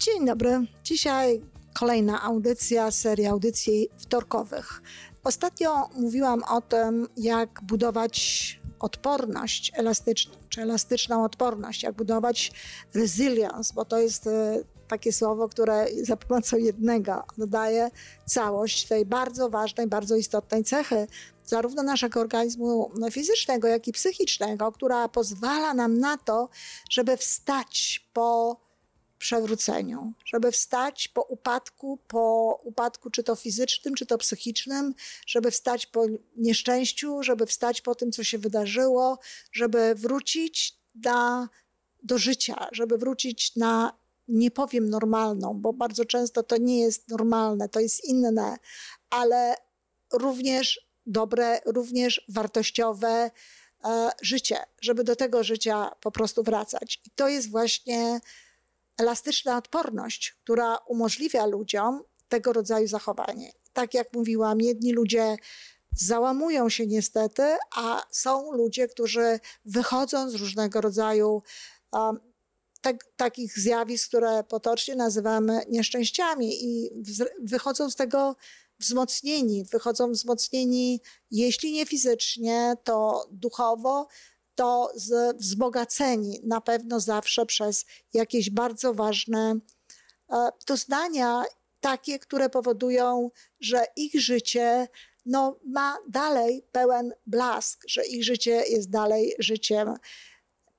Dzień dobry. Dzisiaj kolejna audycja, seria audycji wtorkowych. Ostatnio mówiłam o tym, jak budować odporność elastyczną, czy elastyczną odporność, jak budować resilience, bo to jest e, takie słowo, które za pomocą jednego dodaje całość tej bardzo ważnej, bardzo istotnej cechy zarówno naszego organizmu fizycznego, jak i psychicznego, która pozwala nam na to, żeby wstać po przewróceniu, żeby wstać po upadku, po upadku czy to fizycznym, czy to psychicznym, żeby wstać po nieszczęściu, żeby wstać po tym, co się wydarzyło, żeby wrócić na, do życia, żeby wrócić na, nie powiem normalną, bo bardzo często to nie jest normalne, to jest inne, ale również dobre, również wartościowe e, życie, żeby do tego życia po prostu wracać. I to jest właśnie elastyczna odporność, która umożliwia ludziom tego rodzaju zachowanie. Tak jak mówiłam, jedni ludzie załamują się niestety, a są ludzie, którzy wychodzą z różnego rodzaju um, tak, takich zjawisk, które potocznie nazywamy nieszczęściami i wychodzą z tego wzmocnieni, wychodzą wzmocnieni, jeśli nie fizycznie, to duchowo, to z, wzbogaceni na pewno zawsze przez jakieś bardzo ważne e, doznania, takie, które powodują, że ich życie no, ma dalej pełen blask, że ich życie jest dalej życiem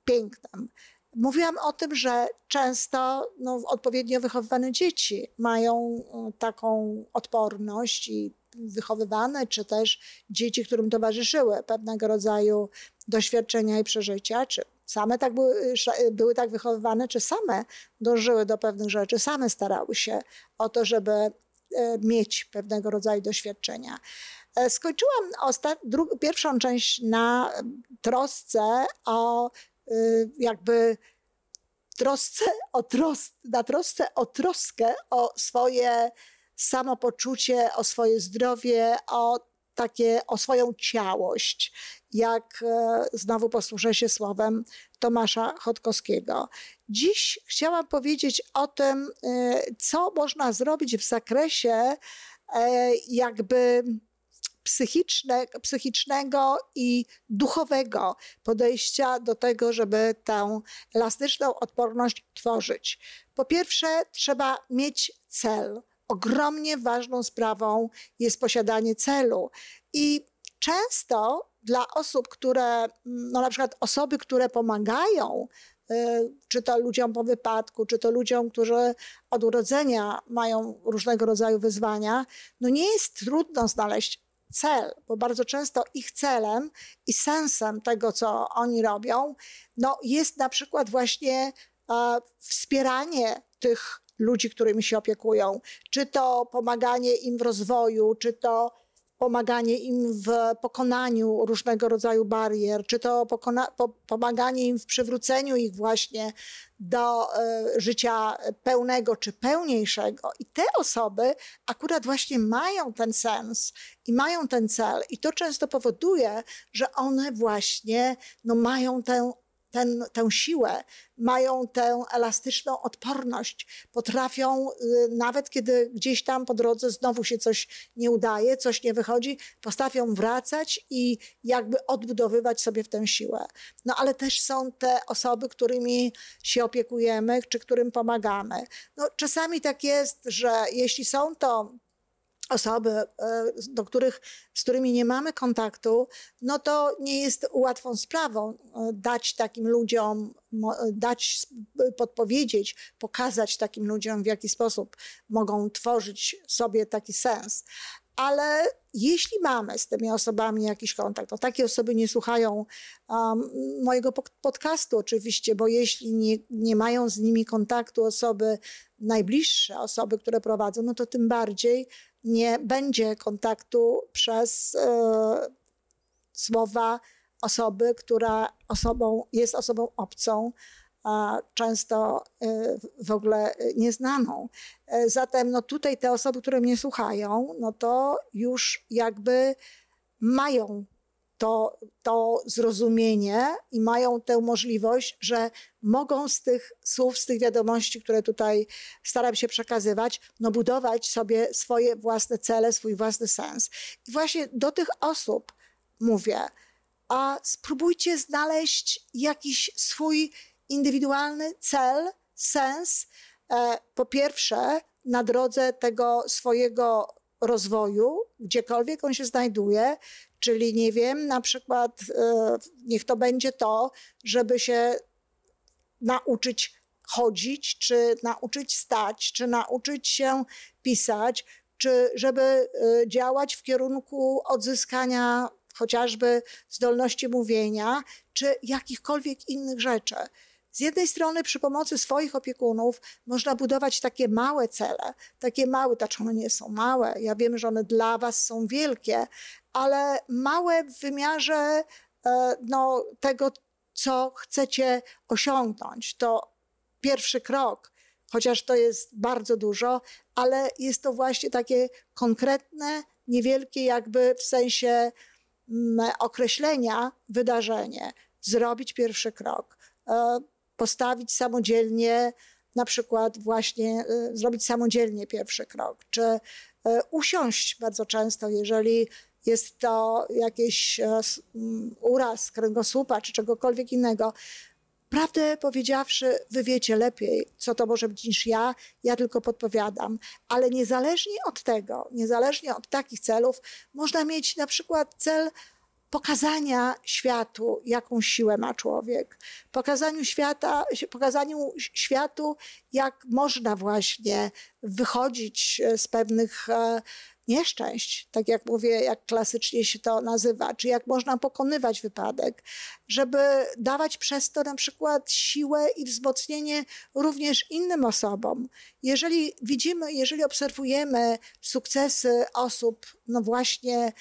pięknym. Mówiłam o tym, że często no, odpowiednio wychowywane dzieci mają e, taką odporność i wychowywane, czy też dzieci, którym towarzyszyły pewnego rodzaju doświadczenia i przeżycia, czy same tak były, były tak wychowywane, czy same dążyły do pewnych rzeczy, same starały się o to, żeby e, mieć pewnego rodzaju doświadczenia. E, skończyłam pierwszą część na trosce o Y, jakby trosce o tros, na trosce o troskę o swoje samopoczucie, o swoje zdrowie, o takie, o swoją ciałość, jak e, znowu posłużę się słowem Tomasza Chodkowskiego. Dziś chciałam powiedzieć o tym, e, co można zrobić w zakresie e, jakby psychiczne, psychicznego i duchowego podejścia do tego, żeby tę elastyczną odporność tworzyć. Po pierwsze, trzeba mieć cel. Ogromnie ważną sprawą jest posiadanie celu. I często dla osób, które, no na przykład osoby, które pomagają, y, czy to ludziom po wypadku, czy to ludziom, którzy od urodzenia mają różnego rodzaju wyzwania, no nie jest trudno znaleźć cel, bo bardzo często ich celem i sensem tego, co oni robią, no jest na przykład właśnie wspieranie tych ludzi, którymi się opiekują, czy to pomaganie im w rozwoju, czy to pomaganie im w pokonaniu różnego rodzaju barier, czy to po, pomaganie im w przywróceniu ich właśnie do y, życia pełnego czy pełniejszego. I te osoby akurat właśnie mają ten sens i mają ten cel, i to często powoduje, że one właśnie no, mają tę ten, tę siłę, mają tę elastyczną odporność, potrafią, y, nawet kiedy gdzieś tam po drodze znowu się coś nie udaje, coś nie wychodzi, potrafią wracać i jakby odbudowywać sobie w tę siłę. No ale też są te osoby, którymi się opiekujemy, czy którym pomagamy. No, czasami tak jest, że jeśli są to osoby, e, do których, z którymi nie mamy kontaktu, no to nie jest łatwą sprawą e, dać takim ludziom, dać, podpowiedzieć, pokazać takim ludziom, w jaki sposób mogą tworzyć sobie taki sens. Ale jeśli mamy z tymi osobami jakiś kontakt, to takie osoby nie słuchają um, mojego podcastu oczywiście, bo jeśli nie, nie mają z nimi kontaktu osoby najbliższe, osoby, które prowadzą, no to tym bardziej nie będzie kontaktu przez e, słowa osoby, która osobą, jest osobą obcą, często e, w ogóle nieznaną. E, zatem no tutaj te osoby, które mnie słuchają, no to już jakby mają to, to zrozumienie i mają tę możliwość, że mogą z tych słów, z tych wiadomości, które tutaj staram się przekazywać, no budować sobie swoje własne cele, swój własny sens. I właśnie do tych osób mówię, a spróbujcie znaleźć jakiś swój indywidualny cel, sens. E, po pierwsze, na drodze tego swojego rozwoju, gdziekolwiek on się znajduje, czyli nie wiem, na przykład e, niech to będzie to, żeby się nauczyć chodzić, czy nauczyć stać, czy nauczyć się pisać, czy żeby e, działać w kierunku odzyskania chociażby zdolności mówienia, czy jakichkolwiek innych rzeczy. Z jednej strony przy pomocy swoich opiekunów można budować takie małe cele, takie małe, znaczy one nie są małe, ja wiem, że one dla was są wielkie, ale małe w wymiarze e, no, tego, co chcecie osiągnąć. To pierwszy krok, chociaż to jest bardzo dużo, ale jest to właśnie takie konkretne, niewielkie jakby w sensie mm, określenia wydarzenie. Zrobić pierwszy krok e, postawić samodzielnie, na przykład właśnie y, zrobić samodzielnie pierwszy krok, czy y, usiąść bardzo często, jeżeli jest to jakiś e, uraz kręgosłupa czy czegokolwiek innego. Prawdę powiedziawszy, wy wiecie lepiej, co to może być niż ja, ja tylko podpowiadam. Ale niezależnie od tego, niezależnie od takich celów, można mieć na przykład cel pokazania światu, jaką siłę ma człowiek, pokazaniu, świata, pokazaniu światu, jak można właśnie wychodzić z pewnych e, nieszczęść, tak jak mówię, jak klasycznie się to nazywa, czy jak można pokonywać wypadek, żeby dawać przez to na przykład siłę i wzmocnienie również innym osobom. Jeżeli widzimy, jeżeli obserwujemy sukcesy osób, no właśnie,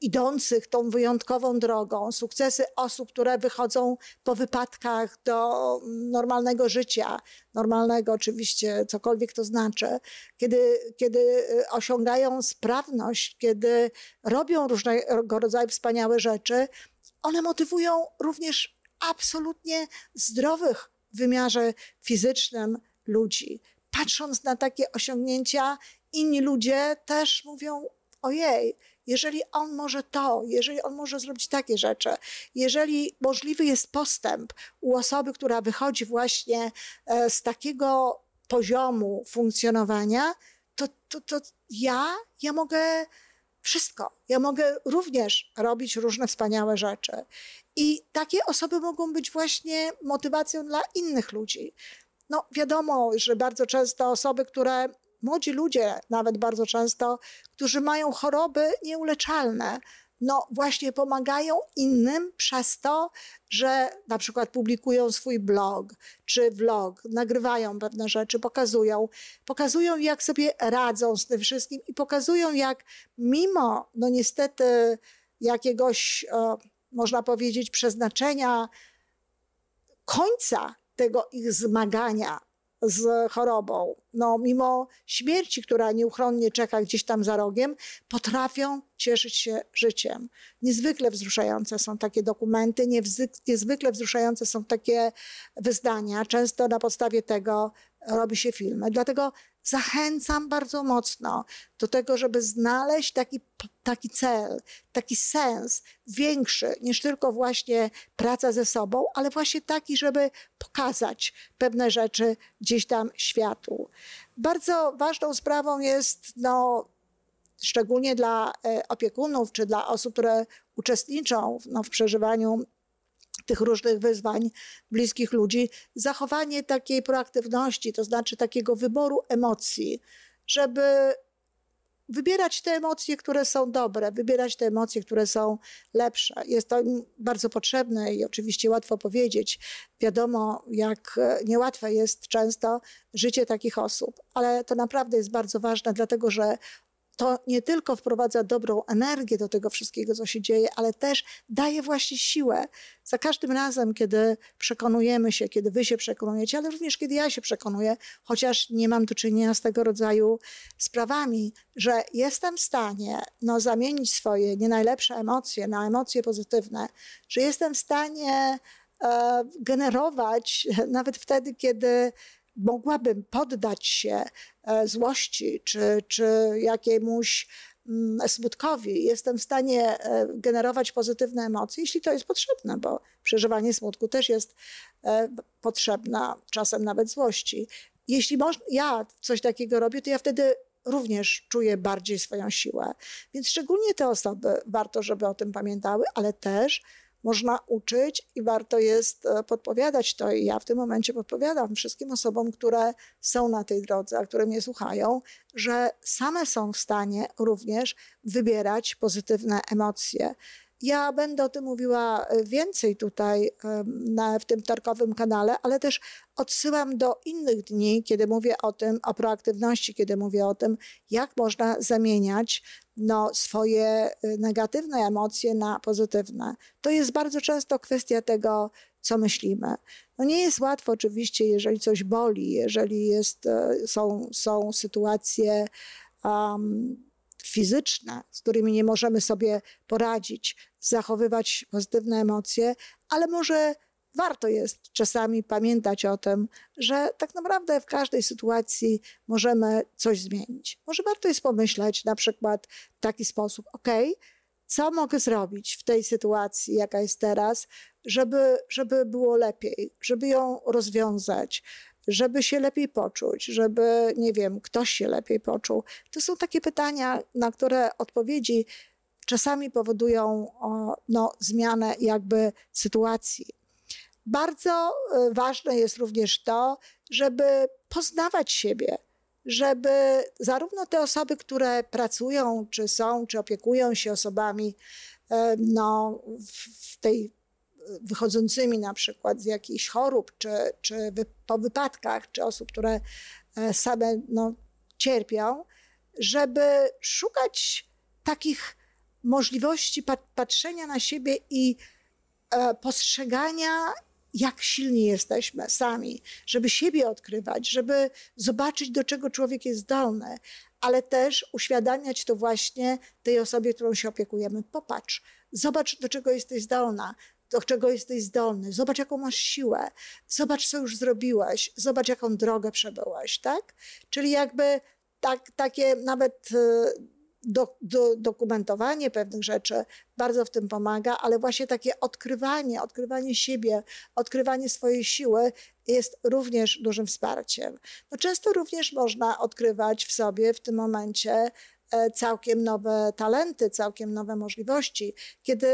idących tą wyjątkową drogą, sukcesy osób, które wychodzą po wypadkach do normalnego życia, normalnego oczywiście, cokolwiek to znaczy, kiedy, kiedy y, osiągają sprawność, kiedy robią różnego rodzaju wspaniałe rzeczy, one motywują również absolutnie zdrowych w wymiarze fizycznym ludzi. Patrząc na takie osiągnięcia, inni ludzie też mówią: Ojej, jeżeli on może to, jeżeli on może zrobić takie rzeczy, jeżeli możliwy jest postęp u osoby, która wychodzi właśnie e, z takiego poziomu funkcjonowania, to, to, to ja, ja mogę wszystko. Ja mogę również robić różne wspaniałe rzeczy. I takie osoby mogą być właśnie motywacją dla innych ludzi. No, wiadomo, że bardzo często osoby, które młodzi ludzie, nawet bardzo często, którzy mają choroby nieuleczalne, no właśnie pomagają innym przez to, że na przykład publikują swój blog czy vlog, nagrywają pewne rzeczy, pokazują, pokazują jak sobie radzą z tym wszystkim i pokazują jak mimo, no niestety jakiegoś, e, można powiedzieć, przeznaczenia końca tego ich zmagania z chorobą, no, mimo śmierci, która nieuchronnie czeka gdzieś tam za rogiem, potrafią cieszyć się życiem. Niezwykle wzruszające są takie dokumenty, niezwykle wzruszające są takie wyzdania. Często na podstawie tego robi się filmy. Dlatego zachęcam bardzo mocno do tego, żeby znaleźć taki, taki cel, taki sens większy niż tylko właśnie praca ze sobą, ale właśnie taki, żeby pokazać pewne rzeczy gdzieś tam światu. Bardzo ważną sprawą jest, no, szczególnie dla e, opiekunów czy dla osób, które uczestniczą no, w przeżywaniu tych różnych wyzwań bliskich ludzi, zachowanie takiej proaktywności, to znaczy takiego wyboru emocji, żeby wybierać te emocje, które są dobre, wybierać te emocje, które są lepsze. Jest to bardzo potrzebne i oczywiście łatwo powiedzieć. Wiadomo, jak niełatwe jest często życie takich osób, ale to naprawdę jest bardzo ważne, dlatego że to nie tylko wprowadza dobrą energię do tego wszystkiego, co się dzieje, ale też daje właśnie siłę. Za każdym razem, kiedy przekonujemy się, kiedy wy się przekonujecie, ale również kiedy ja się przekonuję, chociaż nie mam do czynienia z tego rodzaju sprawami, że jestem w stanie no, zamienić swoje nie najlepsze emocje na emocje pozytywne, że jestem w stanie e, generować nawet wtedy, kiedy mogłabym poddać się e, złości czy, czy jakiemuś mm, smutkowi, jestem w stanie e, generować pozytywne emocje, jeśli to jest potrzebne, bo przeżywanie smutku też jest e, potrzebne, czasem nawet złości. Jeśli ja coś takiego robię, to ja wtedy również czuję bardziej swoją siłę. Więc szczególnie te osoby warto, żeby o tym pamiętały, ale też można uczyć i warto jest e, podpowiadać to. I ja w tym momencie podpowiadam wszystkim osobom, które są na tej drodze, a które mnie słuchają, że same są w stanie również wybierać pozytywne emocje. Ja będę o tym mówiła e, więcej tutaj na, w tym tarkowym kanale, ale też odsyłam do innych dni, kiedy mówię o tym, o proaktywności, kiedy mówię o tym, jak można zamieniać no, swoje y, negatywne emocje na pozytywne. To jest bardzo często kwestia tego, co myślimy. No nie jest łatwo oczywiście, jeżeli coś boli, jeżeli jest, są, są sytuacje um, fizyczne, z którymi nie możemy sobie poradzić, zachowywać pozytywne emocje, ale może warto jest czasami pamiętać o tym, że tak naprawdę w każdej sytuacji możemy coś zmienić. Może warto jest pomyśleć na przykład w taki sposób, ok, co mogę zrobić w tej sytuacji, jaka jest teraz, żeby, żeby było lepiej, żeby ją rozwiązać, żeby się lepiej poczuć, żeby, nie wiem, ktoś się lepiej poczuł. To są takie pytania, na które odpowiedzi czasami powodują no, zmianę jakby sytuacji. Bardzo e, ważne jest również to, żeby poznawać siebie, żeby zarówno te osoby, które pracują, czy są, czy opiekują się osobami e, no, w tej wychodzącymi na przykład z jakichś chorób, czy, czy po wypadkach, czy osób, które e, same no, cierpią, żeby szukać takich możliwości patrzenia na siebie i postrzegania jak silni jesteśmy sami, żeby siebie odkrywać, żeby zobaczyć, do czego człowiek jest zdolny, ale też uświadamiać to właśnie tej osobie, którą się opiekujemy. Popatrz, zobacz, do czego jesteś zdolna, do czego jesteś zdolny, zobacz, jaką masz siłę, zobacz, co już zrobiłeś, zobacz, jaką drogę przebyłaś, tak? Czyli jakby tak, takie nawet e, do, do, dokumentowanie pewnych rzeczy bardzo w tym pomaga, ale właśnie takie odkrywanie, odkrywanie siebie, odkrywanie swojej siły jest również dużym wsparciem. No często również można odkrywać w sobie w tym momencie całkiem nowe talenty, całkiem nowe możliwości. Kiedy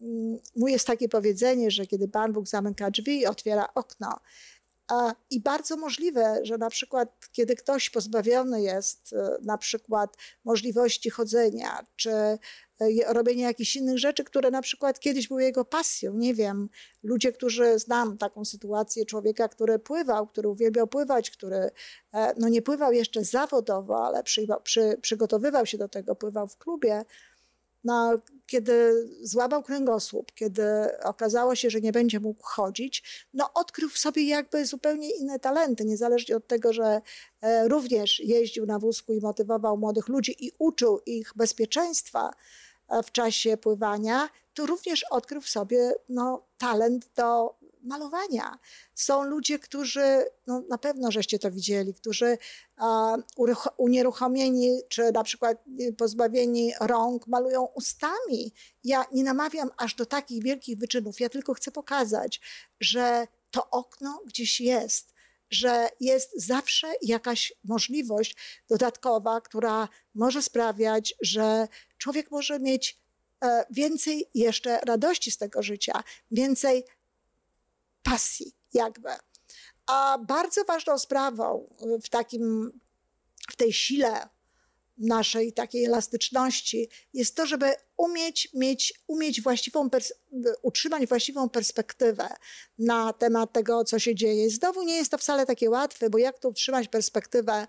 mm, mu jest takie powiedzenie, że kiedy Pan Bóg zamyka drzwi, otwiera okno, i bardzo możliwe, że na przykład, kiedy ktoś pozbawiony jest e, na przykład możliwości chodzenia, czy e, robienia jakichś innych rzeczy, które na przykład kiedyś były jego pasją. Nie wiem, ludzie, którzy znam taką sytuację człowieka, który pływał, który uwielbiał pływać, który e, no nie pływał jeszcze zawodowo, ale przy, przy, przygotowywał się do tego, pływał w klubie no, kiedy złamał kręgosłup, kiedy okazało się, że nie będzie mógł chodzić, no odkrył w sobie jakby zupełnie inne talenty, niezależnie od tego, że e, również jeździł na wózku i motywował młodych ludzi i uczył ich bezpieczeństwa w czasie pływania, to również odkrył w sobie no, talent do malowania. Są ludzie, którzy, no na pewno żeście to widzieli, którzy unieruchomieni czy na przykład pozbawieni rąk malują ustami. Ja nie namawiam aż do takich wielkich wyczynów, ja tylko chcę pokazać, że to okno gdzieś jest że jest zawsze jakaś możliwość dodatkowa, która może sprawiać, że człowiek może mieć e, więcej jeszcze radości z tego życia, więcej pasji jakby. A bardzo ważną sprawą w takim, w tej sile naszej takiej elastyczności jest to, żeby umieć mieć, umieć właściwą, utrzymać właściwą perspektywę na temat tego, co się dzieje. Znowu nie jest to wcale takie łatwe, bo jak to utrzymać perspektywę,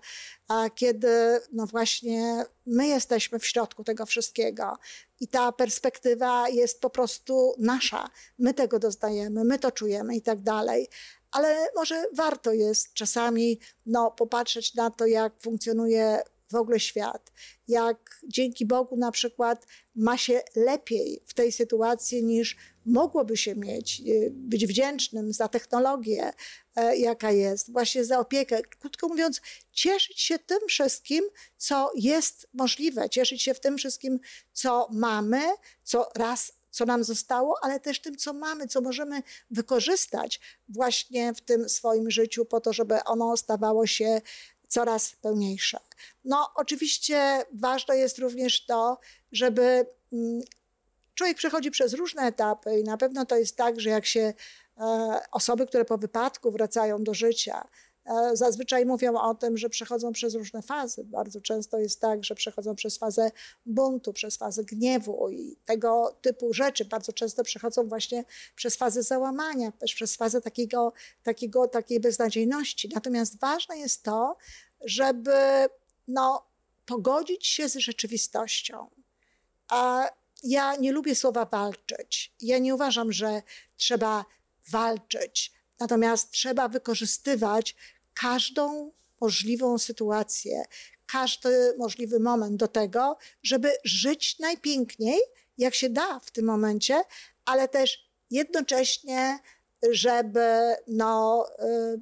kiedy no właśnie my jesteśmy w środku tego wszystkiego i ta perspektywa jest po prostu nasza. My tego doznajemy, my to czujemy i tak dalej ale może warto jest czasami no, popatrzeć na to, jak funkcjonuje w ogóle świat, jak dzięki Bogu na przykład ma się lepiej w tej sytuacji niż mogłoby się mieć, y, być wdzięcznym za technologię, e, jaka jest, właśnie za opiekę. Krótko mówiąc, cieszyć się tym wszystkim, co jest możliwe, cieszyć się w tym wszystkim, co mamy, co raz co nam zostało, ale też tym, co mamy, co możemy wykorzystać właśnie w tym swoim życiu, po to, żeby ono stawało się coraz pełniejsze. No, oczywiście ważne jest również to, żeby mm, człowiek przechodzi przez różne etapy i na pewno to jest tak, że jak się e, osoby, które po wypadku wracają do życia, zazwyczaj mówią o tym, że przechodzą przez różne fazy. Bardzo często jest tak, że przechodzą przez fazę buntu, przez fazę gniewu i tego typu rzeczy. Bardzo często przechodzą właśnie przez fazę załamania, też przez fazę takiego, takiego, takiej beznadziejności. Natomiast ważne jest to, żeby no, pogodzić się z rzeczywistością. A ja nie lubię słowa walczyć. Ja nie uważam, że trzeba walczyć. Natomiast trzeba wykorzystywać każdą możliwą sytuację, każdy możliwy moment do tego, żeby żyć najpiękniej, jak się da w tym momencie, ale też jednocześnie, żeby no, y,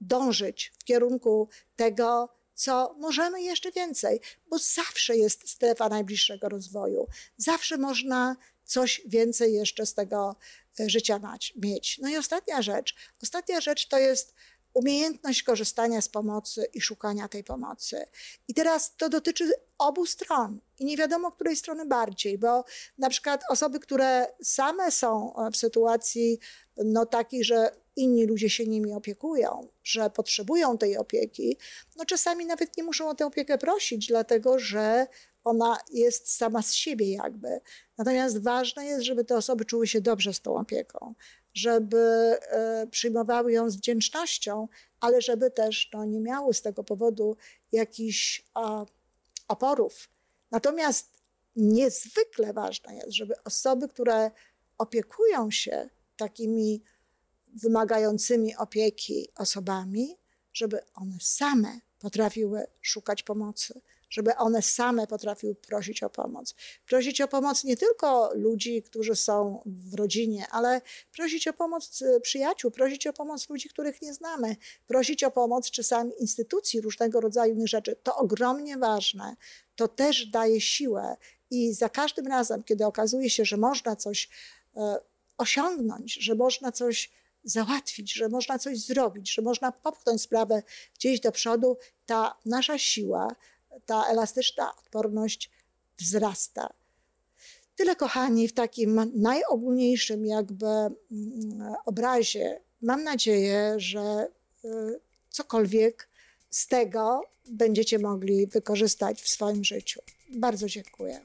dążyć w kierunku tego, co możemy jeszcze więcej, bo zawsze jest strefa najbliższego rozwoju. Zawsze można coś więcej jeszcze z tego y, życia mieć. No i ostatnia rzecz. Ostatnia rzecz to jest umiejętność korzystania z pomocy i szukania tej pomocy. I teraz to dotyczy obu stron i nie wiadomo, której strony bardziej, bo na przykład osoby, które same są w sytuacji no, takiej, że inni ludzie się nimi opiekują, że potrzebują tej opieki, no czasami nawet nie muszą o tę opiekę prosić, dlatego że ona jest sama z siebie jakby. Natomiast ważne jest, żeby te osoby czuły się dobrze z tą opieką, żeby e, przyjmowały ją z wdzięcznością, ale żeby też no, nie miały z tego powodu jakichś oporów. Natomiast niezwykle ważne jest, żeby osoby, które opiekują się takimi wymagającymi opieki osobami, żeby one same potrafiły szukać pomocy, żeby one same potrafiły prosić o pomoc. Prosić o pomoc nie tylko ludzi, którzy są w rodzinie, ale prosić o pomoc e, przyjaciół, prosić o pomoc ludzi, których nie znamy, prosić o pomoc czasami instytucji różnego rodzaju rzeczy. To ogromnie ważne. To też daje siłę i za każdym razem, kiedy okazuje się, że można coś e, osiągnąć, że można coś załatwić, że można coś zrobić, że można popchnąć sprawę gdzieś do przodu, ta nasza siła ta elastyczna odporność wzrasta. Tyle, kochani, w takim najogólniejszym jakby mm, obrazie. Mam nadzieję, że y, cokolwiek z tego będziecie mogli wykorzystać w swoim życiu. Bardzo dziękuję.